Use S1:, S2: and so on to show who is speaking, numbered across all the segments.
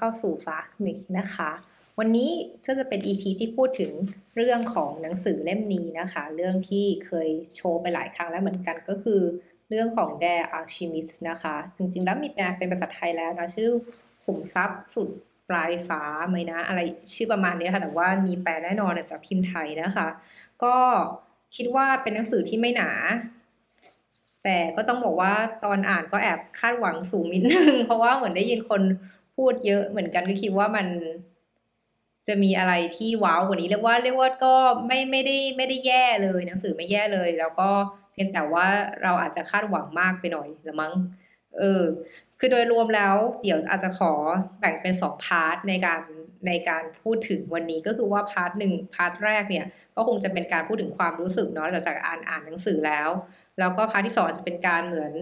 S1: เข้าสู่ฟาร์มิกนะคะ วันนี้ก็จะเป็น EP ที่พูดถึงเรื่องของหนังสือเล่มนี้นะคะ เรื่องที่เคยโชว์ไปหลายครั้งแล้วเหมือนกันก็คือเรื่องของ d ด r Archimist นะคะ จริงๆ แล้วมีแปลเป็นภาษาไทยแล้วนะ ชื่อขุมทรัพย์สุดปลายฟ้าไหมนะ อะไรชื่อประมาณนี้ค่ะ แต่ว่ามีแปลแน่นอนในแบบพิมพ์ไทยนะคะ ก็คิดว่าเป็นหนังสือที่ไม่หนา แต่ก็ต้องบอกว่าตอนอ่านก็แอบคาดหวังสูงนิดนึง เพราะว่าเหมือนได้ยินคน พูดเยอะเหมือนกันก็คิดว่ามันจะมีอะไรที่ว้าวกว่านี้เรียกว่าเรียกว่าก็ไม่ไม่ได้ไม่ได้แย่เลยหนังสือไม่แย่เลย แล้วก็เพียงแต่ว่าเราอาจจะคาดหวังมากไปหน่อยละมั้งเออ คือโดยรวมแล้วเดี๋ยวอาจจะขอแบ่งเป็นสอง part ในการในการพูดถึงวันนี้ก็คือว่า part หนึ่ง part แรกเนี่ย ก็คงจะเป็นการพูดถึงความรู้สึกเนาะหลังจากอ่านอ่านหนังสือแล้ว แล้วก็ part ที่สองจะเป็นการเหมือน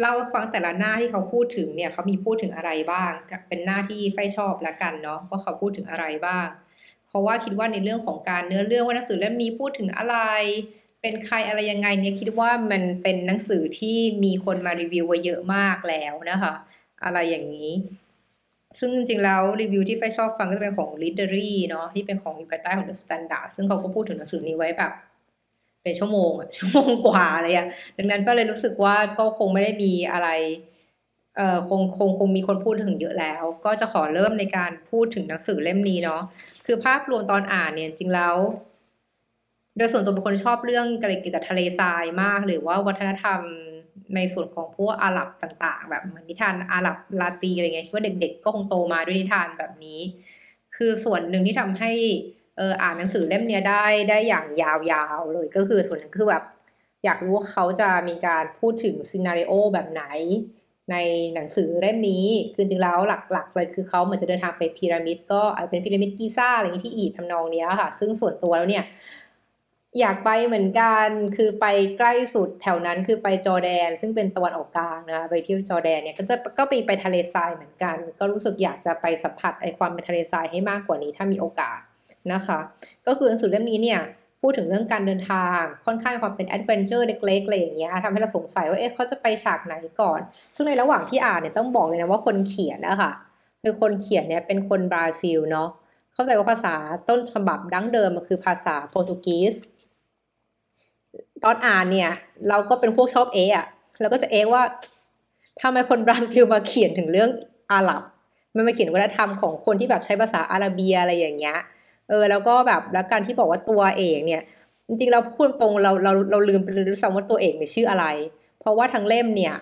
S1: เล่าฟังแต่ละหน้าที่เขาพูดถึงเนี่ยเขามีพูดถึงอะไรบ้าง เป็นหน้าที่ไฟชอบละกันเนาะว่าเขาพูดถึงอะไรบ้าง เพราะว่าคิดว่าในเรื่องของการเนื้อเรื่องว่าหนังสือเล่มนี้พูดถึงอะไร เป็นใครอะไรยังไงเนี่ยคิดว่ามันเป็นหนังสือที่มีคนมารีวิวไว้เยอะมากแล้วนะคะ อะไรอย่างนี้ ซึ่งจริงๆแล้วรีวิวที่ไฟชอบฟังก็จะเป็นของ Readery เนาะที่เป็นของอยู่ภายใต้ของ The Standard ซึ่งเขาก็พูดถึงหนังสือนี้ไว้แบบ เป็นชั่วโมงอะชั่วโมงกว่าอะไรอะดังนั้นก็เลยรู้สึกว่าก็คงไม่ได้มีอะไรเอ่อคงคงคงมีคนพูดถึงเยอะแล้ว ก็จะขอเริ่มในการพูดถึงหนังสือเล่มนี้เนาะคือภาพรวมตอนอ่านเนี่ยจริงแล้ว โดยส่วนตัวเป็นคนชอบเรื่องเกี่ยวกับทะเลทรายมาก หรือว่าวัฒนธรรมในส่วนของพวกอาหรับต่าง ๆ แบบเหมือนนิทานอาหรับลาตีอะไรเงี้ยคิดว่าเด็ก ๆ ก็คงโตมาด้วยนิทานแบบนี้ คือส่วนหนึ่งที่ทำให้ เอออ่านหนังสือเล่มนี้ได้ได้อย่างยาวๆเลยก็คือส่วนนึงคือแบบอยากรู้ว่าเขาจะมีการพูดถึงซีนารีโอแบบไหน ในหนังสือเล่มนี้คือจริงแล้วหลักๆเลยคือเขาเหมือนจะเดินทางไปพีระมิด ก็อาจเป็นพีระมิดกีซ่าอะไรอย่างนี้ที่อียิปต์ทำนองเนี้ยค่ะ ซึ่งส่วนตัวแล้วเนี่ยอยากไปเหมือนกันคือไปใกล้สุดแถวนั้นคือไปจอแดน ซึ่งเป็นตะวันออกกลางนะคะไปที่จอแดนเนี่ยก็จะก็ไปไปทะเลทรายเหมือนกัน ก็รู้สึกอยากจะไปสัมผัสไอความเป็นทะเลทรายให้มากกว่านี้ถ้ามีโอกาส นะคะ ก็คือหนังสือเล่มนี้เนี่ยพูดถึงเรื่องการเดินทางค่อนข้างความเป็น adventure เล็กๆอะไรอย่างเงี้ยทำให้เราสงสัยว่าเอ๊ะเขาจะไปฉากไหนก่อน ซึ่งในระหว่างที่อ่านเนี่ยต้องบอกเลยนะว่าคนเขียนนะคะคือคนเขียนเนี่ยเป็นคนบราซิลเนาะเข้าใจว่าภาษาต้นฉบับดั้งเดิมมันคือภาษาโปรตุเกสตอนอ่านเนี่ย เราก็เป็นพวกชอบเอะอะเราก็จะเอ๊ะว่าทำไมคนบราซิลมาเขียนถึงเรื่องอาหรับมันมาเขียนวัฒนธรรมของคนที่แบบใช้ภาษา Arabia อะไรอย่างเงี้ย เออแล้วก็แบบแล้วการที่บอกว่าตัวเอกเนี่ย จริงๆเราพูดตรงเราเราเราลืมไปเลยด้วยซ้ำว่าตัวเอกเนี่ยชื่ออะไร เพราะว่าทั้งเล่มเนี่ย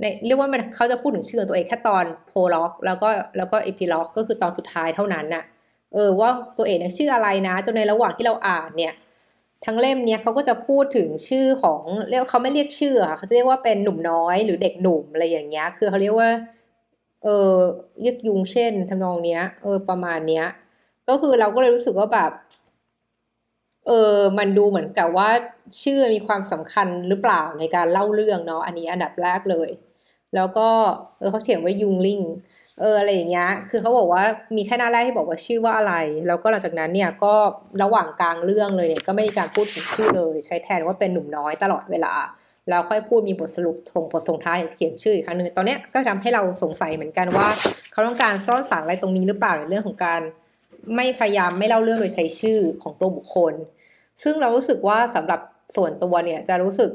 S1: ในเรียกว่ามันเขาจะพูดถึงชื่อตัวเอกแค่ตอน prologue แล้วก็แล้วก็ epilogue ก็คือตอนสุดท้ายเท่านั้นน่ะเออว่าตัวเอกเนี่ยชื่ออะไรนะจนในระหว่างที่เราอ่านเนี่ยทั้งเล่มเนี่ยเขาก็จะพูดถึงชื่อของเรียกเขาไม่เรียกชื่อเขาจะเรียกว่าเป็นหนุ่มน้อยหรือเด็กหนุ่มอะไรอย่างเงี้ยคือเขาเรียกว่าเออเรียกยุงเช่นทำนองเนี้ยเออประมาณเนี้ย ก็คือเราก็เลยรู้สึกว่าแบบ เออมันดูเหมือนกับว่า ชื่อมีความสำคัญหรือเปล่าในการเล่าเรื่องเนาะอันนี้อันดับแรกเลย แล้วก็เออเขาเขียนว่ายุงลิงเอออะไรอย่างเงี้ย คือเขาบอกว่ามีแค่หน้าแรกที่บอกว่าชื่อว่าอะไร แล้วก็หลังจากนั้นเนี่ยก็ระหว่างกลางเรื่องเลยเนี่ยก็ไม่มีการพูดถึงชื่อเลย ใช้แทนว่าเป็นหนุ่มน้อยตลอดเวลา แล้วค่อยพูดมีบทสรุปทงบทส่งท้ายเขียนชื่ออีกครั้งหนึ่งตอนเนี้ยก็ทำให้เราสงสัยเหมือนกันว่า เขาต้องการซ่อนสารอะไรตรงนี้หรือเปล่าในเรื่องของการ ไม่พยายามไม่เล่าเรื่องโดยใช้ชื่อของตัวบุคคล ซึ่งเรารู้สึกว่าสำหรับส่วนตัวเนี่ยจะรู้สึก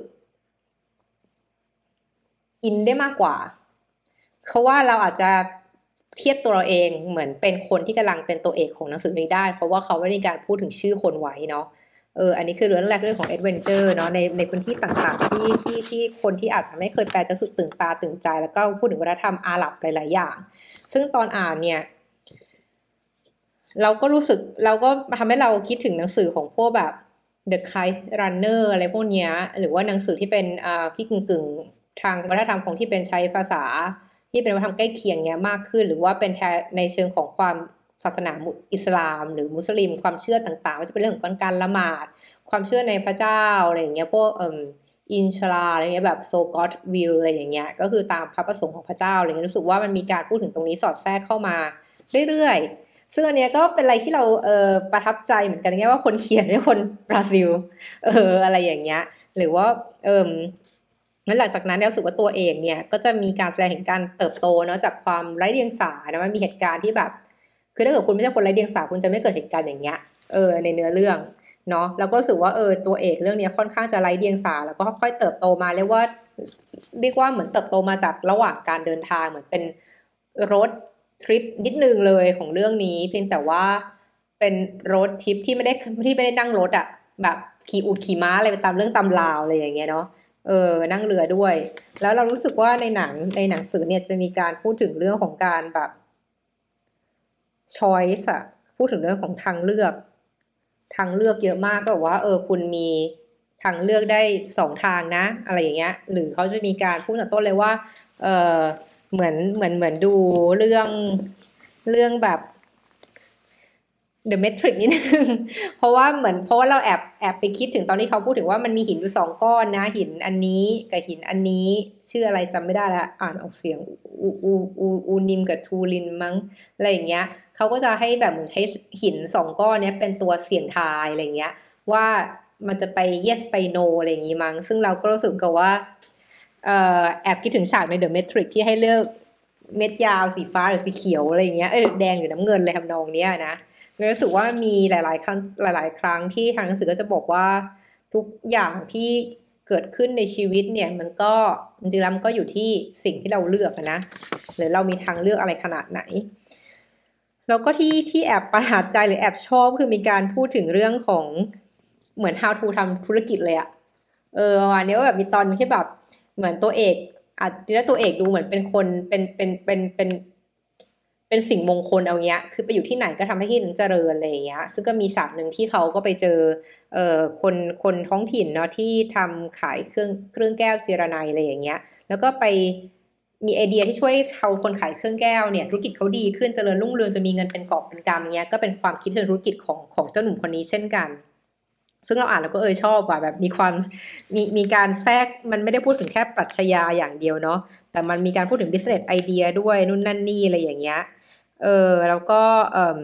S1: อินได้มากกว่า เพราะว่าเราอาจจะเทียบตัวเราเองเหมือนเป็นคนที่กำลังเป็นตัวเอกของหนังสือนี้ได้ เพราะว่าเขาไม่ได้การพูดถึงชื่อคนไว้เนาะเอออันนี้คือเรื่องแรกเรื่องของแอดเวนเจอร์เนาะในในพื้นที่ต่างๆ ที่ที่ที่คนที่อาจจะไม่เคยแปลจะสึกตื่นตาตื่นใจ แล้วก็พูดถึงวัฒนธรรมอาหรับหลายๆอย่าง ซึ่งตอนอ่านเนี่ย เราก็รู้สึกเราก็ทำให้เราคิดถึงหนังสือของพวกแบบ The Kite Runner อะไรพวกนี้หรือว่าหนังสือที่เป็นอ่าที่กึ่งๆทางวัฒนธรรมของที่เป็นใช้ภาษา ที่เป็นวัฒนธรรมใกล้เคียงเนี้ยมากขึ้น หรือว่าเป็นในเชิงของความศาสนาอิสลาม หรือมุสลิมความเชื่อต่างๆว่าจะเป็นเรื่องของการละหมาด ความเชื่อในพระเจ้าอะไรอย่างเงี้ยพวกเอ่ออินชลาอะไรเงี้ยแบบโซกอตวิลอะไรอย่างเงี้ยก็คือตามพระประสงค์ของพระเจ้าอะไรเงี้ยรู้สึกว่ามันมีการพูดถึงตรงนี้สอดแทรกเข้ามาเรื่อยๆ ซึ่งอันเนี้ยก็เป็นอะไรที่เราเออประทับใจเหมือนกันเงี้ยว่าคนเขียนเป็นคนบราซิล เอออะไรอย่างเงี้ย หรือว่าเออแล้วหลังจากนั้นเรู้สึกว่าตัวเองเนี่ยก็จะมีการแสดงเห็นการเติบโตเนาะจากความไร้เดียงสานะมันมีเหตุการณ์ที่แบบ คือถ้าเกิดคุณไม่ใช่คนไร้เดียงสาคุณจะไม่เกิดเหตุการณ์อย่างเงี้ยเออในเนื้อเรื่องเนาะแล้วก็รู้สึกว่าเออตัวเอกเรื่องนี้ค่อนข้างจะไร้เดียงสา แล้วก็ค่อยเติบโตมาเรียกว่าเรียกว่าเหมือนเติบโตมาจากระหว่างการเดินทางเหมือนเป็นรถ ทริปนิดนึงเลยของเรื่องนี้ เพียงแต่ว่าเป็นรถทริปที่ไม่ได้ที่ไม่ได้นั่งรถอะแบบขี่อูดขี่ม้าอะไรไปตามเรื่องตำราวอะไรอย่างเงี้ยเนาะเออนั่งเรือด้วย แล้วเรารู้สึกว่าในหนังในหนังสือเนี่ยจะมีการพูดถึงเรื่องของการแบบ choice อะพูดถึงเรื่องของทางเลือก ทางเลือกเยอะมากก็บว่า เออ คุณมีทางเลือกได้สองทางนะ อะไรอย่างเงี้ย หรือเขาจะมีการพูดตั้งต้นเลยว่า เออ เหมือนเหมือนเหมือนดูเรื่องเรื่องแบบ The Matrix นิดนึง เพราะว่าเหมือนเพราะว่าเราแอบแอบไปคิดถึงตอนที่เขาพูดถึงว่ามันมีหินอยู่สองก้อนนะ หินอันนี้กับหินอันนี้ ชื่ออะไรจำไม่ได้ล้วอ่านออกเสียงอูอูอูอูนิมกับทูลินมั้งอะไรอย่างเงี้ยเขาก็จะให้แบบเหมือนใช้หินสองก้อนนี้เป็นตัวเสี่ยงทายอะไรเงี้ย ว่ามันจะไป yes ไป no อะไรอย่างงี้มั้งซึ่งเราก็รู้สึกกับว่า แอบคิดถึงฉากใน The Matrix ที่ให้เลือกเม็ดยาวสีฟ้าหรือสีเขียวอะไรเงี้ยเออแดงหรือน้ำเงินอะไรทำนองเนี้ยนะรู้สึกว่ามีหลาย ๆ ครั้งหลาย ๆ ครั้งที่ทางหนังสือก็จะบอกว่าทุกอย่างที่เกิดขึ้นในชีวิตเนี่ยมันก็จริงๆมันก็อยู่ที่สิ่งที่เราเลือกนะหรือเรามีทางเลือกอะไรขนาดไหน แล้วก็ที่ที่แอบประหลาดใจหรือแอบชอบคือมีการพูดถึงเรื่องของเหมือน how to ทำธุรกิจเลยอะเออวันนี้ว่าแบบมีตอนที่แบบ เหมือนตัวเอกอาจจะตัวเอกดูเหมือนเป็นคนเป็นเป็นเป็นเป็นเป็นสิ่งมงคลเอาเงี้ย คือไปอยู่ที่ไหนก็ทำให้ที่นั้นเจริญอะไรเงี้ย ซึ่งก็มีฉากหนึ่งที่เขาก็ไปเจอเอ่อคนคนท้องถิ่นเนาะที่ทำขายเครื่องเครื่องแก้วเจรไนอะไรอย่างเงี้ย แล้วก็ไปมีไอเดียที่ช่วยเขาคนขายเครื่องแก้วเนี่ยธุรกิจเขาดีขึ้นเจริญรุ่งเรืองจะมีเงินเป็นกอบเป็นกำเงี้ยก็เป็นความคิดเชิงธุรกิจของของเจ้าหนุ่มคนนี้เช่นกัน ซึ่งเราอ่านแล้วก็เออชอบว่าแบบมีความมีมีการแทรกมันไม่ได้พูดถึงแค่ปรัชญาอย่างเดียวเนาะแต่มันมีการพูดถึง business idea ด้วยนู่นนั่นนี่อะไรอย่างเงี้ยเออแล้วก็เออ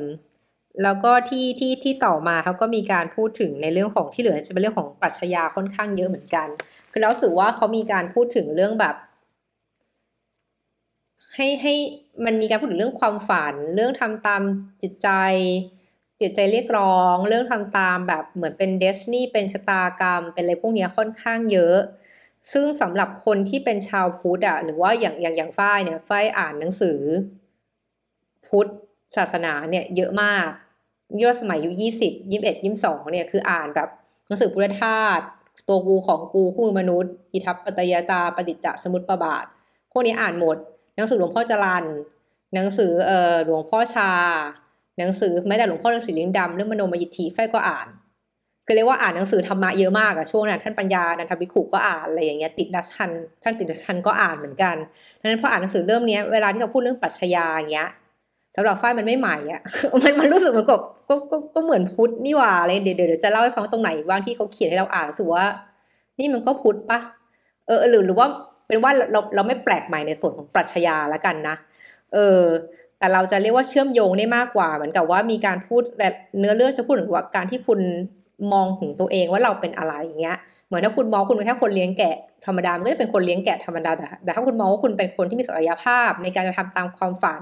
S1: แล้วก็ที่ที่ที่ต่อมาเขาก็มีการพูดถึงในเรื่องของที่เหลือจะเป็นเรื่องของปรัชญาค่อนข้างเยอะเหมือนกัน คือเราสึกว่าเขามีการพูดถึงเรื่องแบบ ให้ให้มันมีการพูดถึงเรื่องความฝัน เรื่องทำตามจิตใจ จิตใจเรียกร้อง เรื่องทำตามแบบเหมือนเป็นเดสนี่เป็นชะตากรรม เป็นอะไรพวกนี้ค่อนข้างเยอะ ซึ่งสำหรับคนที่เป็นชาวพุทธอะหรือว่าอย่างอย่างอย่างฝ้ายเนี่ยฝ้ายอ่านหนังสือ พุทธศาสนาเนี่ยเยอะมากย้อนสมัยอายุยี่สิบยี่สิบเอ็ดยี่สิบสองเนี่ยคืออ่านแบบหนังสือพุทธทาสตัวกูของกูคู่มือมนุษย์อิทัปปัตยตาปฏิจจสมุติประบาท พวกนี้อ่านหมด หนังสือหลวงพ่อจรัญหนังสือเอ่อหลวงพ่อชา หนังสือแม้แต่หลวงพ่อฤาษีลิงดำเรื่องมโนมยิทธิไฟก็อ่านคือเรียกว่าอ่านหนังสือธรรมะเยอะมากอะช่วงนั้นท่านปัญญานันทภิกขุก็อ่านอะไรอย่างเงี้ยติช นัท ฮันห์ท่านติช นัท ฮันห์ก็อ่านเหมือนกันดังนั้นพออ่านหนังสือเริ่มนี้เวลาที่เขาพูดเรื่องปรัชญาอย่างเงี้ยสำหรับฝ้ายมันไม่ใหม่อะมันมันรู้สึกเหมือนกับก็ก็ก็เหมือนพุทธนี่หว่าอะไรเดี๋ยวเดี๋ยวจะเล่าให้ฟังตรงไหนบ้างที่เขาเขียนให้เราอ่านรู้สึกว่า นี่มันก็พุทธปะเออหรือหรือว่าเป็นว่าเราเราไม่แปลกใหม่ในส่วนของปรัชญาล้วกันนะเออ แต่เราจะเรียกว่าเชื่อมโยงได้มากกว่า เหมือนกับว่ามีการพูดแต่เนื้อเรื่องจะพูดถึงว่าการที่คุณมองถึงตัวเองว่าเราเป็นอะไรอย่างเงี้ยเหมือนถ้าคุณมองคุณเป็นแค่คนเลี้ยงแกะธรรมดามันก็จะเป็นคนเลี้ยงแกะธรรมดาแต่ถ้าคุณมองว่าคุณเป็นคนที่มีศักยภาพ ในการจะทำตามความฝัน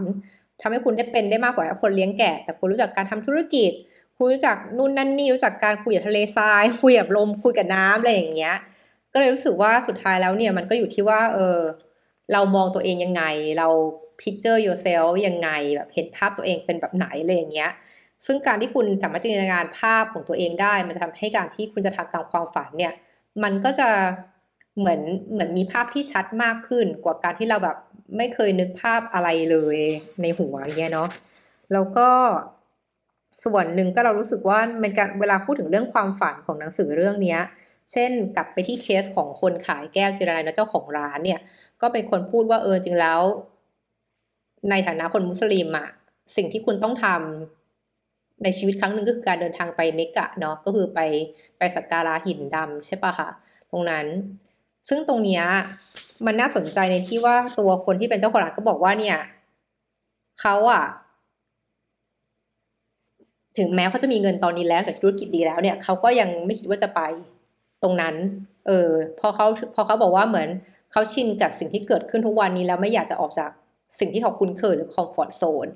S1: ทำให้คุณได้เป็นได้มากกว่าคนเลี้ยงแกะ แต่คุณรู้จักการทำธุรกิจ คุณรู้จักนู่นนั่นนี่รู้จักการคุยกับทะเลทรายคุยกับลมคุยกับน้ำอะไรอย่างเงี้ยก็เลยรู้สึกว่าสุดท้ายแล้วเนี่ยมันก็อยู่ที่ว่าเออ เรามองตัวเองยังไง เรา picture yourself ยังไงแบบเห็นภาพตัวเองเป็นแบบไหนอะไรอย่างเงี้ย ซึ่งการที่คุณสามารถจินตนาการภาพของตัวเองได้ มันจะทำให้การที่คุณจะทำตามความฝันเนี่ย มันก็จะเหมือนเหมือนมีภาพที่ชัดมากขึ้นกว่าการที่เราแบบไม่เคยนึกภาพอะไรเลยในหัวอย่างเงี้ยเนาะ แล้วก็ส่วนหนึ่งก็เรารู้สึกว่าเป็นการเวลาพูดถึงเรื่องความฝันของหนังสือเรื่องเนี้ย เช่นกลับไปที่เคสของคนขายแก้วจิรนัยนะเจ้าของร้านเนี่ย ก็เป็นคนพูดว่าเออจริงแล้ว ในฐานะคนมุสลิมอะสิ่งที่คุณต้องทำในชีวิตครั้งหนึ่งก็คือการเดินทางไปเมกะเนาะก็คือไปไปสักการะหินดำใช่ปะคะตรงนั้น ซึ่งตรงเนี้ยมันน่าสนใจในที่ว่าตัวคนที่เป็นเจ้าของร้านก็บอกว่าเนี่ยเขาอะถึงแม้เขาจะมีเงินตอนนี้แล้วจากธุรกิจดีแล้วเนี่ยเขาก็ยังไม่คิดว่าจะไป ตรงนั้น เออพอเขาพอเขาบอกว่าเหมือนเขาชินกับสิ่งที่เกิดขึ้นทุกวันนี้แล้วไม่อยากจะออกจากสิ่งที่เขาคุ้นเคยหรือคอมฟอร์ทโซน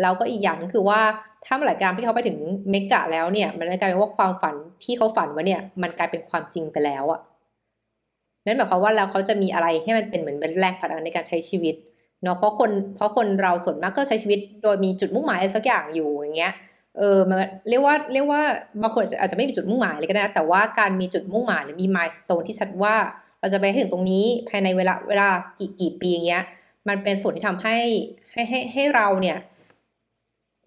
S1: แล้วก็อีกอย่างนึงคือว่าถ้าเมื่อไหร่การที่เขาไปถึงเมกะแล้วเนี่ย มันกลายเป็นว่าความฝันที่เขาฝันว่าเนี่ย มันกลายเป็นความจริงไปแล้วอะนั่นหมายความว่าแล้วเขาจะมีอะไรให้มันเป็นเหมือนเป็นแรงผลักดันในการใช้ชีวิตเนาะเพราะคนเพราะคนเราส่วนมากก็ใช้ชีวิตโดยมีจุดมุ่งหมายอะไรสักอย่างอยู่อย่างเงี้ย เออมันเรียกว่าเรียกว่าบางคนอาจจะไม่มีจุดมุ่งหมายเลยก็ได้ แต่ว่าการมีจุดมุ่งหมายหรือมีมายสเตนที่ชัดว่าเราจะไปถึงตรงนี้ภายในเวลาเวลากี่กี่ปีอย่างเงี้ย มันเป็นส่วนที่ทำให้ให้ให้ให้เราเนี่ย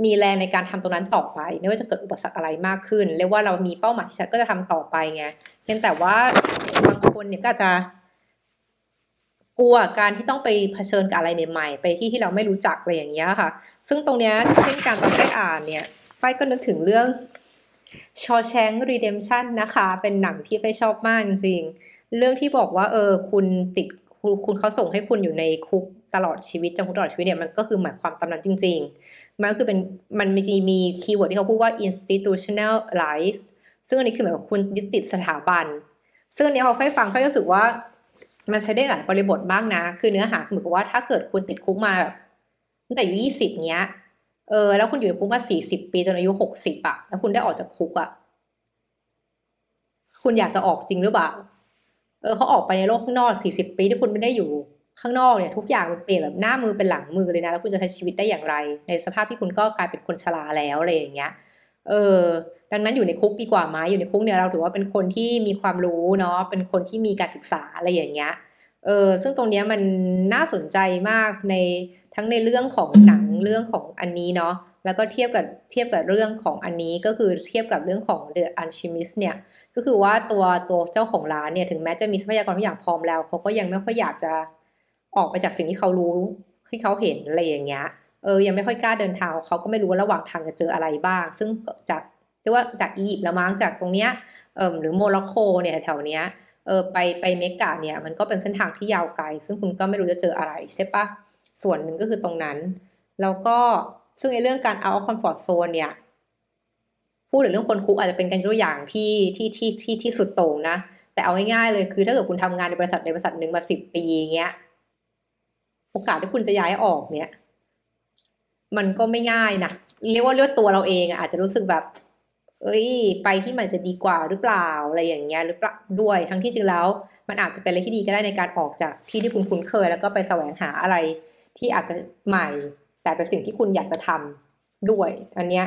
S1: มีแรงในการทำตรงนั้นต่อไป ไม่ว่าจะเกิดอุปสรรคอะไรมากขึ้น เรียกว่าเรามีเป้าหมายชัดก็จะทำต่อไปไงเพียงแต่ว่าบางคนเนี่ยก็จะ กลัวการที่ต้องไปเผชิญกับอะไรใหม่ ๆ ไปที่ที่เราไม่รู้จักอะไรอย่างเงี้ยค่ะ ซึ่งตรงเนี้ยเช่นการตอนได้อ่านเนี่ย ไฟก็นึกถึงเรื่อง Shawshank Redemption นะคะ เป็นหนังที่ไฟชอบมากจริงๆ เรื่องที่บอกว่า เออ คุณติดคุณเขาส่งให้คุณอยู่ในคุกตลอดชีวิตจำคุกตลอดชีวิตเนี่ยมันก็คือหมายความตามนั้นจริง ๆ มันก็คือเป็นมันมีมี keyword ที่เขาพูดว่า institutionalized ซึ่งอันนี้คือหมายความคุณยึดติดสถาบัน ซึ่งอันนี้พอไฟฟังไฟรู้สึกว่า มันใช้ได้หลายบริบทมากนะ คือเนื้อหาคือเหมือนกับว่าถ้าเกิดคุณติดคุกมาแบบตั้งแต่อายุยี่สิบเนี้ย เออแล้วคุณอยู่ในคุกมาสี่สิบปีจนอายุหกสิบอะแล้วคุณได้ออกจากคุกอะคุณอยากจะออกจริงหรือเปล่า เออเขาออกไปในโลกข้างนอกสี่สิบปีที่คุณไม่ได้อยู่ข้างนอกเนี่ยทุกอย่างมันเปลี่ยนแบบหน้ามือเป็นหลังมือเลยนะ แล้วคุณจะใช้ชีวิตได้อย่างไร ในสภาพที่คุณก็กลายเป็นคนชราแล้วอะไรอย่างเงี้ย เออ ดังนั้นอยู่ในคุกดีกว่าไหมอยู่ในคุกเนี่ยเราถือว่าเป็นคนที่มีความรู้เนาะเป็นคนที่มีการศึกษาอะไรอย่างเงี้ย เออซึ่งตรงเนี้ยมันน่าสนใจมากในทั้งในเรื่องของหนังเรื่องของอันนี้เนาะแล้วก็เทียบกับเทียบกับเรื่องของอันนี้ก็คือเทียบกับเรื่องของ The Alchemist เนี่ยก็คือว่าตัวตัวเจ้าของร้านเนี่ยถึงแม้จะมีทรัพยากรทุกอย่างพร้อมแล้วเขาก็ยังไม่ค่อยอยากจะออกไปจากสิ่งที่เขารู้ที่เขาเห็นอะไรอย่างเงี้ยเออยังไม่ค่อยกล้าเดินทางเขาก็ไม่รู้ว่าระหว่างทางจะเจออะไรบ้าง ซึ่งจากเรียกว่าจากอียิปต์แล้วมั้งจากตรงเนี้ยเออหรือโมร็อกโกเนี่ยแถวเนี้ย เออไปไปเมกาเนี่ยมันก็เป็นเส้นทางที่ยาวไกล ซึ่งคุณก็ไม่รู้จะเจออะไรใช่ปะส่วนหนึ่งก็คือตรงนั้น แล้วก็ซึ่งในเรื่องการ out of comfort zone เนี่ยพูดถึงเรื่องคนคุกอาจจะเป็นการตัวอย่างที่ที่ที่ที่ที่สุดโต่งนะ แต่เอาง่ายๆเลยคือถ้าเกิดคุณทำงานในบริษัทในบริษัทหนึ่งมาสิบปีเงี้ยโอกาสที่คุณจะย้ายออกเนี่ย มันก็ไม่ง่ายนะเรียกว่าเลือกตัวเราเองอาจจะรู้สึกแบบ เอ้ย ไปที่มันจะดีกว่าหรือเปล่าอะไรอย่างเงี้ยหรือเปล่าด้วยทั้งที่จริงแล้ว มันอาจจะเป็นอะไรที่ดีก็ได้ในการออกจากที่ที่คุณคุ้นเคย แล้วก็ไปแสวงหาอะไรที่อาจจะใหม่ แต่เป็นสิ่งที่คุณอยากจะทำด้วย อันเนี้ย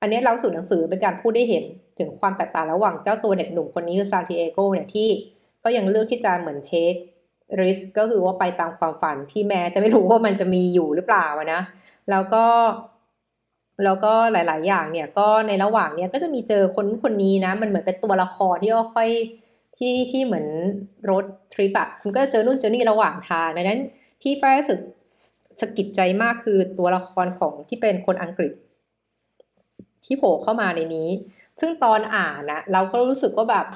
S1: อันนี้เราสื่อหนังสือเป็นการพูดได้เห็นถึงความแตกต่างระหว่างเจ้าตัวเด็กหนุ่มคนนี้คือซานติเอโกเนี่ยที่ก็ยังเลือกที่จะเหมือนเทคริสก็คือว่าไปตามความฝันที่แม้จะไม่รู้ว่ามันจะมีอยู่หรือเปล่านะแล้วก็ แล้วก็หลาย ๆ อย่างเนี่ยก็ในระหว่างเนี้ยก็จะมีเจอคนคนนี้นะ มันเหมือนเป็นตัวละครที่ค่อยที่ที่เหมือนรถทริปอะคุณก็จะเจอนู่นเจอนี่ระหว่างทางดังนั้นที่ฝ้ายรู้สึกสะกิดใจมากคือตัวละครของที่เป็นคนอังกฤษ ที่โผล่เข้ามาในนี้ ซึ่งตอนอ่านนะเราก็รู้สึกว่าแบบ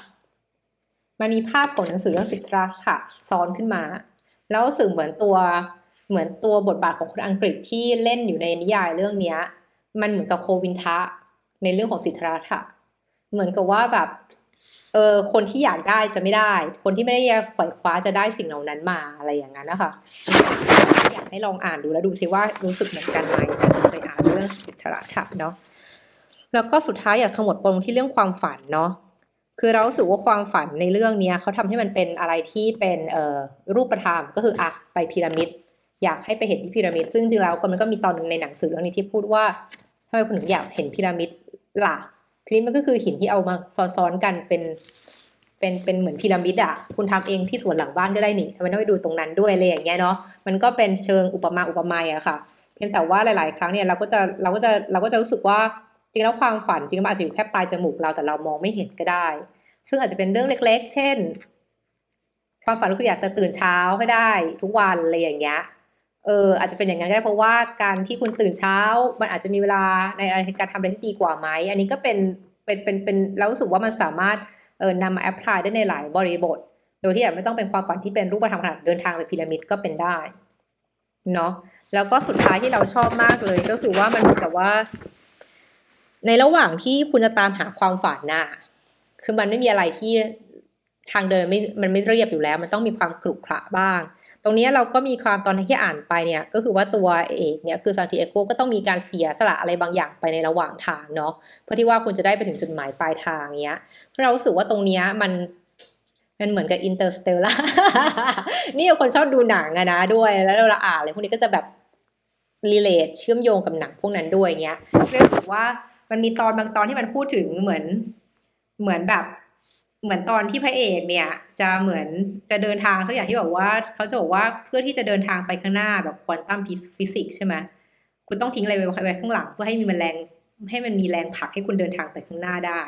S1: มันมีภาพของหนังสือเรื่องสิทธาค่ะซ้อนขึ้นมา แล้วรู้สึกเหมือนตัวเหมือนตัวบทบาทของคนอังกฤษที่เล่นอยู่ในนิยายเรื่องเนี้ย มันเหมือนกับโควินทะในเรื่องของสิทธาค่ะเหมือนกับว่าแบบเออคนที่อยากได้จะไม่ได้ คนที่ไม่ได้ขวายคว้าจะได้สิ่งเหล่านั้นมาอะไรอย่างนั้นนะคะอยากให้ลองอ่านดูแล้วดูซิว่ารู้สึกเหมือนกันไหมเคยอ่านเรื่องสิทธาค่ะเนาะแล้วก็สุดท้ายอยากขมวดปมที่เรื่องความฝันเนาะคือเราสึกว่าความฝันในเรื่องนี้เขาทำให้มันเป็นอะไรที่เป็นเอ่อรูปธรรมก็คืออะไปพีระมิด อยากให้ไปเห็นที่พีระมิด ซึ่งจริงแล้วมันก็มีตอนหนึ่งในหนังสือเรื่องนี้ที่พูดว่าทำไมคุณถึงอยากเห็นพีระมิดล่ะพีระมิดก็คือหินที่เอามาซ้อนๆกันเป็นเป็นเป็นเหมือนพีระมิดอะคุณทำเองที่สวนหลังบ้านก็ได้นี่ทำไมต้องไปดูตรงนั้นด้วยอะไรอย่างเงี้ยเนาะมันก็เป็นเชิงอุปมาอุปไมยอะค่ะ เพียงแต่ว่าหลาย ๆ ครั้งเนี่ยเราก็จะเราก็จะเราก็จะรู้สึกว่าจริงแล้วความฝันจริงมันอาจจะอยู่แค่ปลายจมูกเราแต่เรามองไม่เห็นก็ได้ ซึ่งอาจจะเป็นเรื่องเล็ก ๆ เช่น ความฝันคืออยากจะตื่นเช้าให้ได้ ทุกวันอะไรอย่างเงี้ย เอออาจจะเป็นอย่างนั้นก็ได้เพราะว่าการที่คุณตื่นเช้า มันอาจจะมีเวลาในการทำอะไรที่ดีกว่าไหมอันนี้ก็เป็นเป็นเป็นเป็นเรารู้สึกว่ามันสามารถเออนำมาแอพพลายได้ในหลายบริบท โดยที่อาจไม่ต้องเป็นความฝันที่เป็นรูปธรรมขนาดเดินทางไปพีระมิดก็เป็นได้เนาะแล้วก็สุดท้ายที่เราชอบมากเลยก็คือว่ามันเหมือนกับว่า ในระหว่างที่คุณจะตามหาความฝันน่ะคือมันไม่มีอะไรที่ทางเดินไม่มันไม่เรียบอยู่แล้ว มันต้องมีความกรุขระบ้าง ตรงนี้เราก็มีความตอนที่อ่านไปเนี่ยก็คือว่าตัวเอกเนี่ยคือซานติเอโกก็ต้องมีการเสียสละอะไรบางอย่างไปในระหว่างทางเนาะเพื่อที่ว่าคุณจะได้ไปถึงจุดหมายปลายทางเนี้ยเรารู้สึกว่าตรงเนี้ยมันมันเหมือนกับ Interstellar นี่คนชอบดูหนังอะนะด้วย แล้วเราอ่านอะไรพวกนี้ก็จะแบบ relate เชื่อมโยงกับหนังพวกนั้นด้วยเงี้ยรู้สึกว่ามันมีตอนบางตอนที่มันพูดถึงเหมือนเหมือนแบบ เหมือนตอนที่พระเอกเนี่ย จะเหมือนจะเดินทางเขาอย่างที่บอกว่าเขาจะบอกว่าเพื่อที่จะเดินทางไปข้างหน้าแบบ quantum physics ใช่ไหมคุณต้องทิ้งอะไรไว้ไว้ข้างหลัง เพื่อให้มีแรงให้มันมีแรงผลักให้คุณเดินทางไปข้างหน้าได้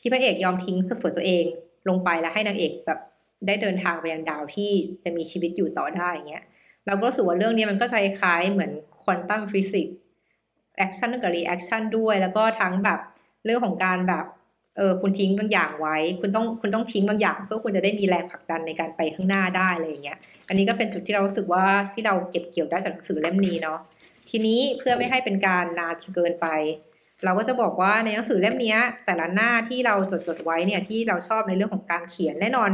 S1: ที่พระเอกยอมทิ้งส่วนตัวเองลงไปแล้วให้นางเอกแบบได้เดินทางไปยังดาวที่จะมีชีวิตอยู่ต่อได้เงี้ยเราก็รู้สึกว่าเรื่องนี้มันก็คล้ายๆเหมือน quantum physics action กับ reaction ด้วย แล้วก็ทั้งแบบเรื่องของการแบบ เออคุณทิ้งบางอย่างไว้ คุณต้องคุณต้องทิ้งบางอย่าง เพื่อคุณจะได้มีแรงผลักดันในการไปข้างหน้าได้อะไรอย่างเงี้ย อันนี้ก็เป็นจุดที่เราสึกว่าที่เราเก็บเกี่ยวได้จากหนังสือเล่มนี้เนาะทีนี้เพื่อไม่ให้เป็นการนานเกินไป เราก็จะบอกว่าในหนังสือเล่มนี้แต่ละหน้าที่เราจดจดไว้เนี่ยที่เราชอบในเรื่องของการเขียนแน่นอน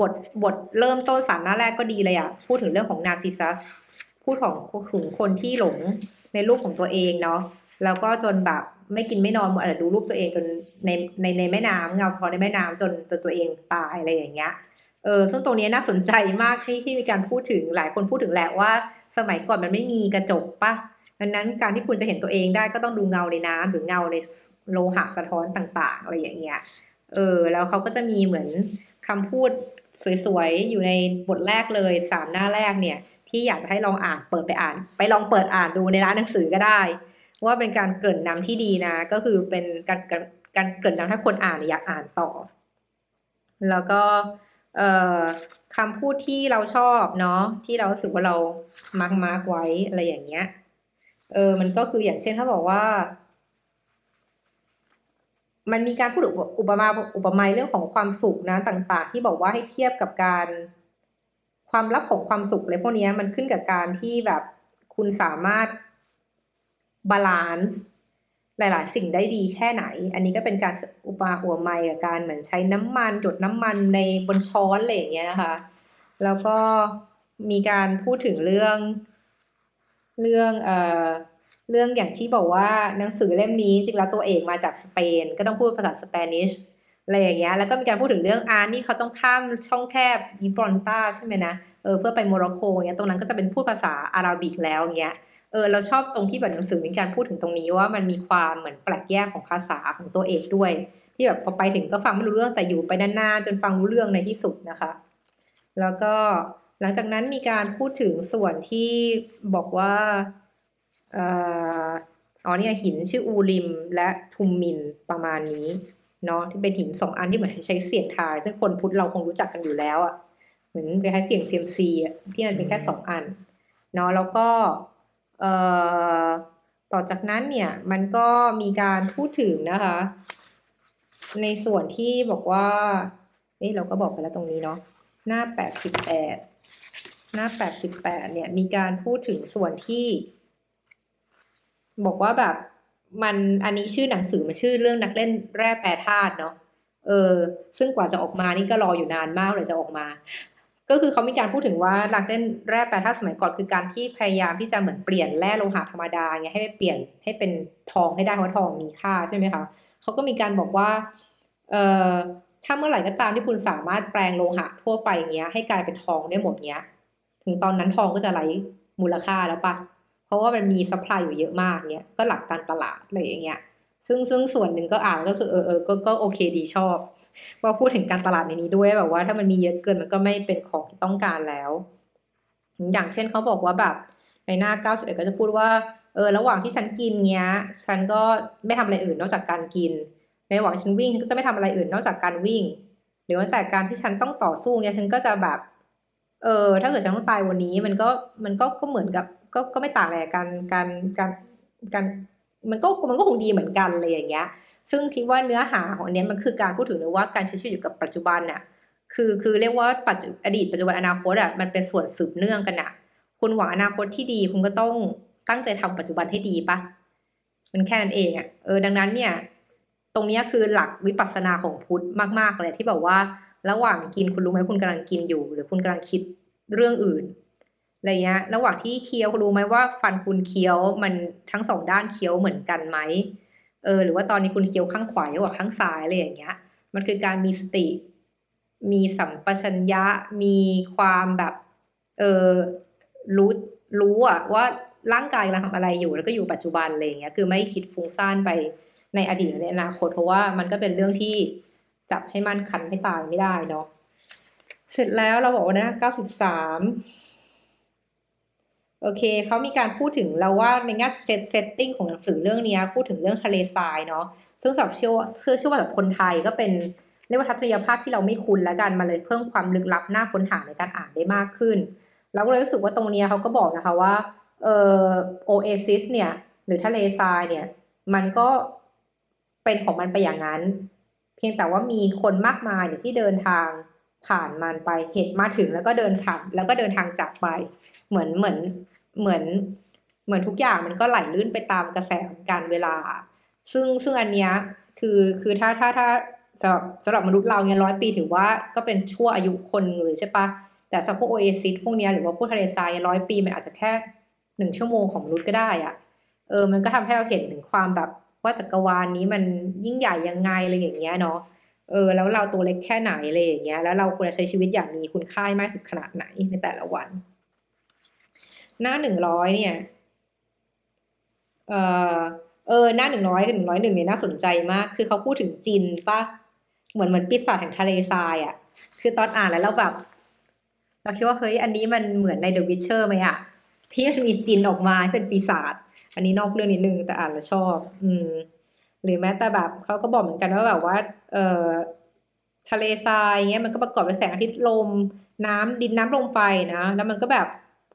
S1: บทบทเริ่มต้นสารหน้าแรกก็ดีเลยอะพูดถึงเรื่องของนาซิซัสพูดของถึงคนที่หลงในรูปของตัวเองเนาะแล้วก็จนแบบ ไม่กินไม่นอนอาจจะดูรูปตัวเองจนในในในแม่น้ำเงาสะท้อนในแม่น้ำจนจนตัวเองตายอะไรอย่างเงี้ยเออซึ่งตรงนี้น่าสนใจมากที่ที่มีการพูดถึงหลายคนพูดถึงแหละว่า สมัยก่อนมันไม่มีกระจกปะดังนั้นการที่คุณจะเห็นตัวเองได้ก็ต้องดูเงาในน้ำหรือเงาในโลหะสะท้อนต่าง ๆ อะไรอย่างเงี้ยเออแล้วเขาก็จะมีเหมือนคำพูดสวยๆ อยู่ในบทแรกเลยสามหน้าแรกเนี่ย ที่อยากจะให้ลองอ่านเปิดไปอ่าน ไปลองเปิดอ่านดูในร้านหนังสือก็ได้ ว่าเป็นการเกริ่นนำที่ดีนะ ก็คือเป็นการการการเกริ่นนำถ้าคนอ่านอยากอ่านต่อ แล้วก็เอ่อคำพูดที่เราชอบเนาะที่เราสึกว่าเรามาร์กมาร์กไว้อะไรอย่างเงี้ยเออมันก็คืออย่างเช่นถ้าบอกว่า มันมีการพูดอุปมาอุปไมยเรื่องของความสุขนะต่าง ๆ ที่บอกว่าให้เทียบกับการความลับของความสุขอะไรพวกนี้มันขึ้นกับการที่แบบคุณสามารถ balance หลาย ๆ สิ่งได้ดีแค่ไหน อันนี้ก็เป็นการอุปมาอุปไมยกับการเหมือนใช้น้ำมันหยดน้ำมันในบนช้อนอะไรอย่างเงี้ยนะคะ แล้วก็มีการพูดถึงเรื่อง เรื่องเอ่อเรื่องอย่างที่บอกว่าหนังสือเล่มนี้จริงแล้วตัวเอกมาจากสเปน ก็ต้องพูดภาษา Spanishอะไรอย่างเงี้ย แล้วก็มีการพูดถึงเรื่องอาร์นี่เขาต้องข้ามช่องแคบยิบรอนตาใช่ไหมนะ เออเพื่อไปโมร็อกโกเงี้ย ตรงนั้นก็จะเป็นพูดภาษาอาหรับิกแล้วเงี้ย เออเราชอบตรงที่แบบหนังสือมีการพูดถึงตรงนี้ว่ามันมีความเหมือนแปลกแยกของภาษาของตัวเอกด้วย ที่แบบพอไปถึงก็ฟังไม่รู้เรื่องแต่อยู่ไปนานๆจนฟังรู้เรื่องในที่สุดนะคะ แล้วก็หลังจากนั้นมีการพูดถึงส่วนที่บอกว่าเอออ๋อเนี่ยหินชื่ออูริมและทุมมินประมาณนี้เนาะที่เป็นหินสองอันที่เหมือนใช้เสียงทายซึ่งคนพุทธเราคงรู้จักกันอยู่แล้วอะ่ะเหมือนคล้ายเสียงเซียมซีอะที่มันเป็นแค่สองอันเนาะแล้วก็ ต่อจากนั้นเนี่ยมันก็มีการพูดถึงนะคะ ในส่วนที่บอกว่า เอ๊ะเราก็บอกไปแล้วตรงนี้เนาะหน้าแปดสิบแปดหน้าแปดสิบแปดเนี่ยมีการพูดถึงส่วนที่ บอกว่าแบบมันอันนี้ชื่อหนังสือมันชื่อเรื่องนักเล่นแร่แปรธาตุเนาะเออ ซึ่งกว่าจะออกมานี่ก็รออยู่นานมากเลยจะออกมา ก็คือเขามีการพูดถึงว่าหลักเล่นแร่แปรธาตุสมัยก่อนคือการที่พยายามที่จะเหมือนเปลี่ยนแร่โลหะธรรมดาเงี้ยให้เปลี่ยนให้เป็นทองให้ได้เพราะทองมีค่าใช่ไหมคะเขาก็มีการบอกว่าเอ่อถ้าเมื่อไหร่ก็ตามที่คุณสามารถแปลงโลหะทั่วไปเงี้ย ให้กลายเป็นทองได้หมดเงี้ย ถึงตอนนั้นทองก็จะไร้มูลค่าแล้วปะเพราะว่ามันมี supply อยู่เยอะมากเงี้ยก็หลักการตลาดอะไรอย่างเงี้ยซึ่งซึ่งส่วนหนึ่งก็อ่านก็คือเออเออก็ก็โอเคดีชอบ ว่าพูดถึงการตลาดในนี้ด้วยแบบว่าถ้ามันมีเยอะเกินมันก็ไม่เป็นของที่ต้องการแล้ว อย่างเช่นเขาบอกว่าแบบในหน้าเก้าสิบเอ็ดก็จะพูดว่าเออระหว่างที่ฉันกินเงี้ย ฉันก็ไม่ทำอะไรอื่นนอกจากการกิน ในระหว่างฉันวิ่งก็จะไม่ทำอะไรอื่นนอกจากการวิ่งหรือว่าแต่การที่ฉันต้องต่อสู้เงี้ยฉันก็จะแบบเออถ้าเกิดฉันต้องตายวันนี้มันก็มันก็ก็เหมือนกับ ก็ก็ไม่ต่างอะไรกันการการการมันก็มันก็คงดีเหมือนกันเลยอย่างเงี้ย ซึ่งคิดว่าเนื้อหาของอันนี้มันคือการพูดถึงเลยว่าการใช้ชีวิตอยู่กับปัจจุบันน่ะคือคือเรียกว่าปัจจุอดีตปัจจุบันอนาคตอะมันเป็นส่วนสืบเนื่องกันน่ะ คุณหวังอนาคตที่ดีคุณก็ต้องตั้งใจทำปัจจุบันให้ดีปะมันแค่นั้นเองอะเออดังนั้นเนี่ย ตรงนี้คือหลักวิปัสสนาของพุทธมากๆเลยที่บอกว่าระหว่างกินคุณรู้ไหมคุณกำลังกินอยู่ หรือคุณกำลังคิดเรื่องอื่นอะไรเงี้ยระหว่างที่เคี้ยวคุณรู้ไหมว่า ฟันคุณเคี้ยวมันทั้งสองด้านเคี้ยวเหมือนกันไหม เออหรือว่าตอนนี้คุณเคี้ยวข้างขวาหรือว่าข้างซ้ายอะไรอย่างเงี้ย มันคือการมีสติ มีสัมปชัญญะ มีความแบบเออรู้รู้อะว่าร่างกายกำลังทำอะไรอยู่ แล้วก็อยู่ปัจจุบันอะไรอย่างเงี้ยคือไม่คิดฟุ้งซ่านไปในอดีตหรือในอนาคตเพราะว่ามันก็เป็นเรื่องที่จับให้มันคันให้ตายไม่ได้เนาะเสร็จแล้วเราบอกว่านะเก้าสิบสาม โอเคเขามีการพูดถึงเราว่าในแง่เซตติ้งของหนังสือเรื่องนี้พูดถึงเรื่องทะเลทรายเนาะซึ่งสำหรับเชื่อว่าเชื่อเชื่อว่าแบบคนไทยก็เป็นเรียกว่าทัศนียภาพที่เราไม่คุ้นแล้วกันมาเลยเพิ่มความลึกลับหน่าค้นหาในการอ่านได้มากขึ้น เราก็เลยรู้สึกว่าตรงนี้เขาก็บอกนะคะว่าเออโอเอซิสเนี่ยหรือทะเลทรายเนี่ยมันก็เป็นของมันไปอย่างนั้น เพียงแต่ว่ามีคนมากมายเนี่ยที่เดินทางผ่านมันไปเห็นมาถึงแล้วก็เดินผ่านแล้วก็เดินทางจากไป เหมือนเหมือน เหมือนเหมือนทุกอย่างมันก็ไหลลื่นไปตามกระแสของการเวลา ซึ่งซึ่งอันเนี้ยคือคือถ้าถ้าถ้าสำหรับสำหรับมนุษย์เราเนี่ยร้อยปีถือว่าก็เป็นชั่วอายุคนเลยใช่ปะแต่สำหรับพวกโอเอซิสพวกเนี้ยหรือว่าพวกทะเลทรายร้อยปีมันอาจจะแค่หนึ่งชั่วโมงของมนุษย์ก็ได้อะเออมันก็ทำให้เราเห็นถึงความแบบว่าจักรวาลนี้มันยิ่งใหญ่ยังไงอะไรอย่างเงี้ยเนาะเออแล้วเราตัวเล็กแค่ไหนอะไรอย่างเงี้ยแล้วเราควรจะใช้ชีวิตอย่างมีคุณค่ามากสุดขนาดไหนในแต่ละวัน หน้าหนึ่งร้อยเนี่ยเออเออหน้าหนึ่งร้อยกับหนึ่งร้อยหนึ่งเนี่ยน่าสนใจมาก คือเขาพูดถึงจินปะเหมือนเหมือนปีศาจแห่งทะเลทรายอะ่ะ คือตอนอ่านแล้วเราแบบ เราคิดว่าเฮ้ยอันนี้มันเหมือนใน The Witcher ไหมอะที่มันมีจินออกมาเป็นปีศาจอันนี้นอกเรื่องนิดนึงแต่อ่านแล้วชอบ อืม หรือแม้แต่แบบเขาก็บอกเหมือนกันว่าแบบว่า เออทะเลทรายเงี้ยมันก็ประกอบด้วยแสงอาทิตย์ลมน้ำดินน้ำลมไฟนะ แล้วมันก็แบบ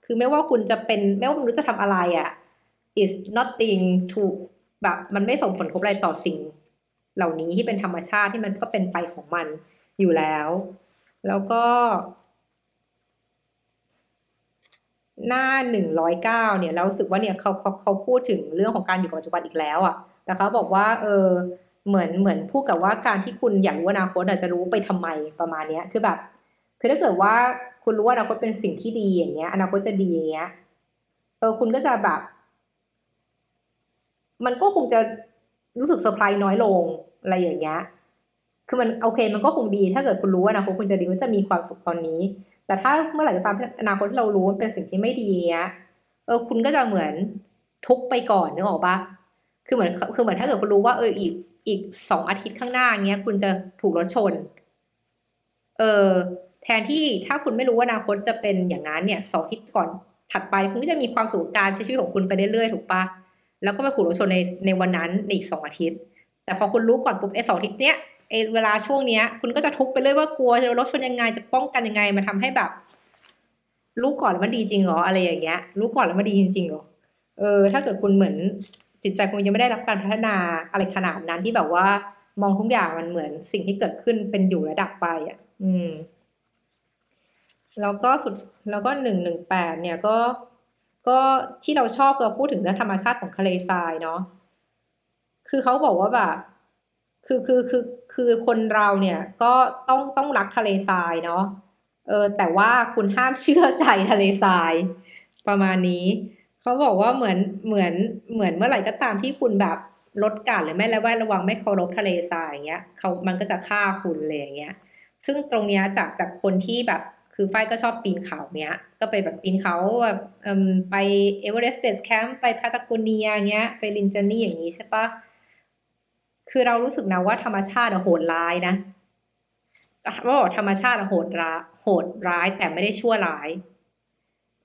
S1: คือไม่ว่าคุณจะเป็นไม่ว่าคุณจะทำอะไรอะ่ะ is nothing to แบบมันไม่ส่งผลกระทบอะไรต่อสิ่ง เหล่านี้ที่เป็นธรรมชาติที่มันก็เป็นไปของมันอยู่แล้ว แล้วก็ หน้าหนึ่งร้อยเก้าเนี่ยเราสึกว่าเนี่ยเขาเขาเขาพูดถึงเรื่องของการอยู่กับปัจจุบันอีกแล้วอะ่ะแต่เขาบอกว่า เออเหมือนเหมือนพูดกับว่าการที่คุณอยากรู้อนาคตอาจจะรู้ไปทำไมประมาณเนี้ยคือแบบ คือถ้าเกิดว่า คุณรู้ว่าอนาคตเป็นสิ่งที่ดีอย่างเงี้ย อนาคตจะดีอย่างเงี้ย เออคุณก็จะแบบ มันก็คงจะรู้สึกเซอร์ไพรส์น้อยลงอะไรอย่างเงี้ย คือมันโอเค มันก็คงดี ถ้าเกิดคุณรู้ว่าอนาคตคุณจะดีมันจะมีความสุขตอนนี้ แต่ถ้าเมื่อไหร่ก็ตามอนาคตที่เรารู้มันเป็นสิ่งที่ไม่ดีเงี้ย เออ คุณก็จะเหมือนทุกไปก่อนนึกออกปะคือเหมือน คือเหมือนถ้าเกิดคุณรู้ว่าเอออีกอีกสองอาทิตย์ข้างหน้าเงี้ย คุณจะถูกรถชน เออ แทนที่ถ้าคุณไม่รู้ว่าอนาคตจะเป็นอย่างนั้นเนี่ยสองอาทิตย์ก่อนถัดไปคุณก็จะมีความสุขการใช้ชีวิตของคุณไปเรื่อยๆถูกปะแล้วก็มาถูกรถชนในในวันนั้นในอีกสองอาทิตย์ แต่พอคุณรู้ก่อนปุ๊บไอ้สองอาทิตย์เนี้ยไอ้เวลาช่วงเนี้ย คุณก็จะทุกข์ไปเรื่อยว่ากลัวจะรถชนยังไงจะป้องกันยังไงมันทำให้แบบ รู้ก่อนแล้วมันดีจริงเหรออะไรอย่างเงี้ย รู้ก่อนแล้วมันดีจริงเหรอเออ ถ้าเกิดคุณเหมือนจิตใจคุณยังไม่ได้รับการพัฒนาอะไรขนาดนั้นที่แบบว่า มองทุกอย่างมันเหมือนสิ่งที่เกิดขึ้นเป็นอยู่ระดับไปอะ อืม แล้วก็สุดแล้วก็หนึ่งหนึ่งแปดเนี่ยก็ก็ที่เราชอบก็พูดถึงเรื่องธรรมชาติของทะเลทรายเนาะคือเขาบอกว่าแบบคือคือคือคือคนเราเนี่ยก็ต้องต้องรักทะเลทรายเนาะเออแต่ว่าคุณห้ามเชื่อใจทะเลทราย ประมาณนี้เขาบอกว่าเหมือนเหมือนเหมือนเมื่อไหร่ก็ตามที่คุณแบบลดการหรือไม่ระแวดระวังไม่เคารพทะเลทรายอย่างเงี้ยเขามันก็จะฆ่าคุณเลยอย่างเงี้ย ซึ่งตรงเนี้ยจากจากคนที่แบบ คือฝ้ายก็ชอบปีนเขาเนี้ย ก็ไปแบบปีนเขาแบบไปเอเวอเรสต์ base camp ไปพาตาโกเนียเงี้ย ไปรินจานีอย่างนี้ใช่ปะคือเรารู้สึกนะว่าธรรมชาติโหดร้ายนะว่าบอกธรรมชาติโหดร้ายโหดร้ายแต่ไม่ได้ชั่วร้าย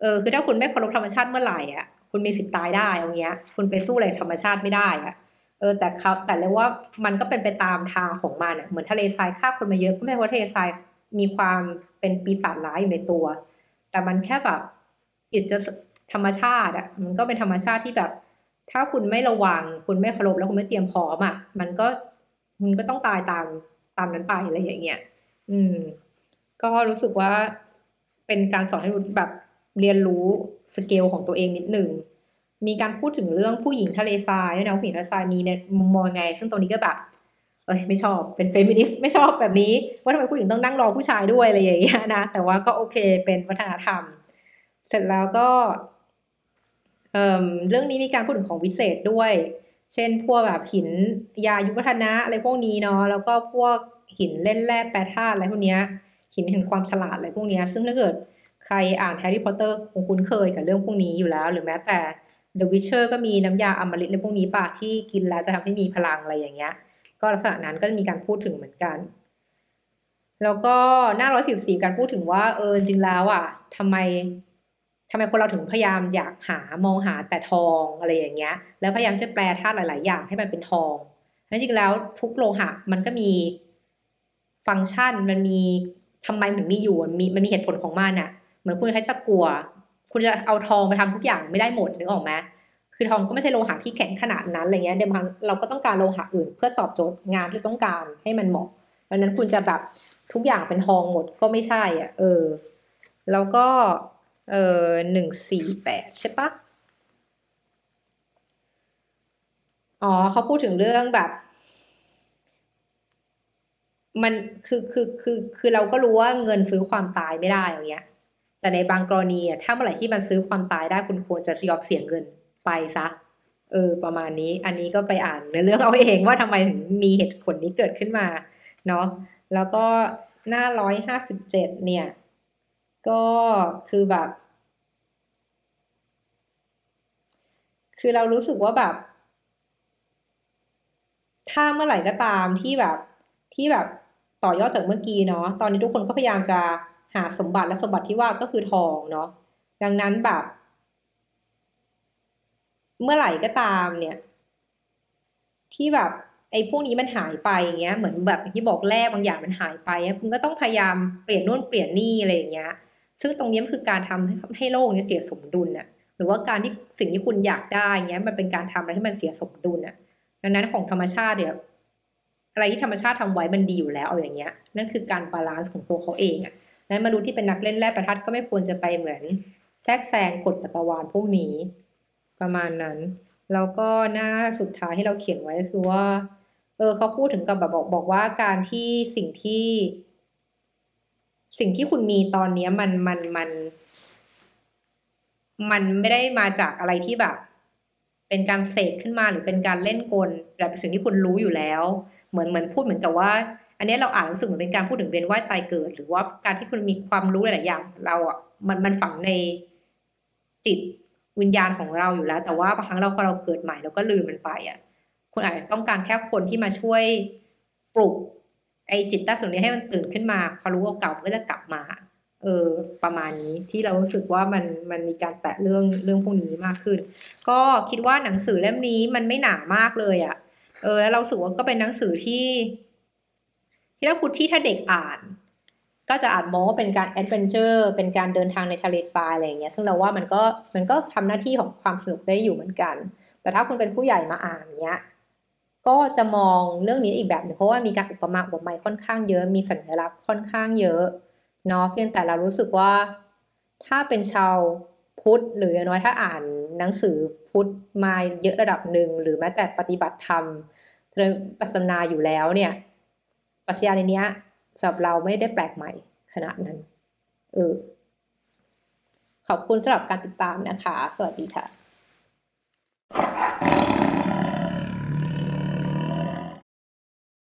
S1: เออ คือถ้าคุณไม่เคารพธรรมชาติเมื่อไหร่อะ คุณมีสิทธิ์ตายได้อย่างเงี้ย คุณไปสู้อะไรธรรมชาติไม่ได้อะ เออ แต่เขาแต่เลยว่ามันก็เป็นไปตามทางของมันอะ เหมือนทะเลทรายฆ่าคนมาเยอะก็ไม่ว่าทะเลทราย มีความเป็นปีศาจร้ายอยู่ในตัว แต่มันแค่แบบอิจะธรรมชาติอะมันก็เป็นธรรมชาติที่แบบ ถ้าคุณไม่ระวัง คุณไม่เคารพแล้วคุณไม่เตรียมพร้อมอะมันก็มันก็ต้องตายตามตามนั้นไปอะไรอย่างเงี้ยอืม ก็รู้สึกว่าเป็นการสอนให้รู้แบบเรียนรู้สเกลของตัวเองนิดหนึ่งมีการพูดถึงเรื่องผู้หญิงทะเลทรายด้วยนะผู้หญิงทะเลทรายมีในมุมมองไง ซึ่งตรงนี้ก็แบบ เอ้ยไม่ชอบเป็นเฟมินิสต์ไม่ชอบแบบนี้ ว่าทำไมผู้หญิงต้องนั่งรอผู้ชายด้วยอะไรอย่างเงี้ยนะแต่ว่าก็โอเคเป็นวัฒนธรรม เสร็จแล้วก็เออเรื่องนี้มีการพูดถึงของวิเศษด้วย เช่นพวกแบบหินยายุวัฒนะอะไรพวกนี้เนาะแล้วก็พวกหินเล่นแร่แปรธาตุอะไรพวกเนี้ยหินแห่งความฉลาดอะไรพวกเนี้ยซึ่งถ้าเกิดใครอ่านแฮร์รี่พอตเตอร์คงคุ้นเคยกับเรื่องพวกนี้อยู่แล้ว หรือแม้แต่ The Witcher ก็มีน้ำยาอมฤตอะไรพวกนี้ป่ะที่กินแล้วจะทำให้มีพลังอะไรอย่างเงี้ย ก็ลักษณะนั้นก็มีการพูดถึงเหมือนกัน แล้วก็หน้าร้อยสิบสี่การพูดถึงว่าเออจริงแล้วอะทำไมทำไมคนเราถึงพยายามอยากหามองหาแต่ทองอะไรอย่างเงี้ย แล้วพยายามจะแปลธาตุหลาย ๆ อย่างให้มันเป็นทองทั้จริงแล้วทุกโลหะมันก็มีฟังก์ชันมันมีทำไมถึงมีอยู่มีมันมีเหตุผลของมันอะเหมือนคุณใช้ตะกั่วคุณจะเอาทองมาทำทุกอย่างไม่ได้หมดนึกออกไหม คือทองก็ไม่ใช่โลหะที่แข็งขนาดนั้นอะไรเงี้ยเดี๋ยวบางเราก็ต้องการโลหะอื่น เพื่อตอบโจทย์งานที่ต้องการให้มันเหมาะดังนั้นคุณจะแบบทุกอย่างเป็นทองหมดก็ไม่ใช่อะ เออ แล้วก็ เออหนึ่งสี่แปดใช่ปะอ๋อเขาพูดถึงเรื่องแบบ มันคือคือคือคือเราก็รู้ว่าเงินซื้อความตายไม่ได้อย่างเงี้ย แต่ในบางกรณีอะถ้าเมื่อไหร่ที่มันซื้อความตายได้คุณควรจะยอมเสี่ยงเงิน ไปซะ เออ ประมาณนี้ อันนี้ก็ไปอ่านในเรื่องเอาเองว่าทำไมถึงมีเหตุผลนี้เกิดขึ้นมา เนาะ แล้วก็หน้าร้อยห้าสิบเจ็ดเนี่ย ก็คือแบบ คือเรารู้สึกว่าแบบ ถ้าเมื่อไหร่ก็ตามที่แบบ ที่แบบต่อยอดจากเมื่อกี้เนาะ ตอนนี้ทุกคนก็พยายามจะหาสมบัติและสมบัติที่ว่าก็คือทองเนาะ ดังนั้นแบบ เมื่อไหร่ก็ตามเนี่ย ที่แบบไอ้พวกนี้มันหายไปอย่างเงี้ยเหมือนแบบที่บอกแร่บางอย่างมันหายไปคุณก็ต้องพยายามเปลี่ยนนู่นเปลี่ยนนี่อะไรอย่างเงี้ย ซึ่งตรงนี้มันคือการทำให้ให้โลกเนี่ยเสียสมดุลน่ะ หรือว่าการที่สิ่งที่คุณอยากได้เงี้ย มันเป็นการทำอะไรให้มันเสียสมดุลน่ะ ดังนั้นของธรรมชาติเนี่ยอะไรที่ธรรมชาติทำไว้มันดีอยู่แล้วเอาอย่างเงี้ย นั่นคือการ balance ของตัวเขาเองอะนั้นมนุษย์ที่เป็นนักเล่นแร่แปรธาตุก็ไม่ควรจะไปเหมือนแทรกแซงกฎจักรวาลพวกนี้ ประมาณนั้น แล้วก็หน้าสุดท้ายที่เราเขียนไว้ก็คือว่า เออเขาพูดถึงกับแบบบอกบอกว่าการที่สิ่งที่ สิ่งที่คุณมีตอนนี้มันมันมัน มันไม่ได้มาจากอะไรที่แบบ เป็นการเสกขึ้นมาหรือเป็นการเล่นกลแต่เป็นสิ่งที่คุณรู้อยู่แล้ว เหมือนเหมือนพูดเหมือนกับว่าอันนี้เราอ่านรู้สึกเหมือนเป็นการพูดถึงเวียนว่ายตายเกิด หรือว่าการที่คุณมีความรู้หลายอย่าง เราอะมันมันฝังในจิต วิญญาณของเราอยู่แล้ว แต่ว่าบางครั้งเราพอเราเกิดใหม่เราก็ลืมมันไปอะคุณอาจจะต้องการแค่คนที่มาช่วยปลุก ไอ้จิตใต้สำนึกให้มันตื่นขึ้นมาพอรู้ว่าเก่าก็จะกลับมา เออ ประมาณนี้ที่เรารู้สึกว่ามันมันมีการแตะเรื่องเรื่องพวกนี้มากขึ้น ก็คิดว่าหนังสือเล่มนี้มันไม่หนามากเลยอะ่ะ เออ แล้วเราสึกว่าก็เป็นหนังสือที่ ที่ถ้าคุณที่ถ้าเด็กอ่าน ก็จะอาจมองว่าเป็นการ adventure เป็นการเดินทางในทะเลทรายอะไรอย่างเงี้ยซึ่งเราว่ามันก็มันก็ทำหน้าที่ของความสนุกได้อยู่เหมือนกัน แต่ถ้าคุณเป็นผู้ใหญ่มาอ่านเนี้ยก็จะมองเรื่องนี้อีกแบบหนึ่งเพราะว่ามีการอุปมาอุปไมยค่อนข้างเยอะมีสัญลักษณ์ค่อนข้างเยอะเนาะเพียงแต่เรารู้สึกว่า ถ้าเป็นชาวพุทธหรืออย่างน้อยถ้าอ่านหนังสือพุทธมาเยอะระดับหนึ่งหรือแม้แต่ปฏิบัติธรรมเรื่องปัสนาอยู่แล้วเนี่ยปรัชญาในนี้ สำหรับเราไม่ได้แปลกใหม่ขนาดนั้น เออ ขอบคุณสำหรับการติดตามนะคะ สวัสดีค่ะ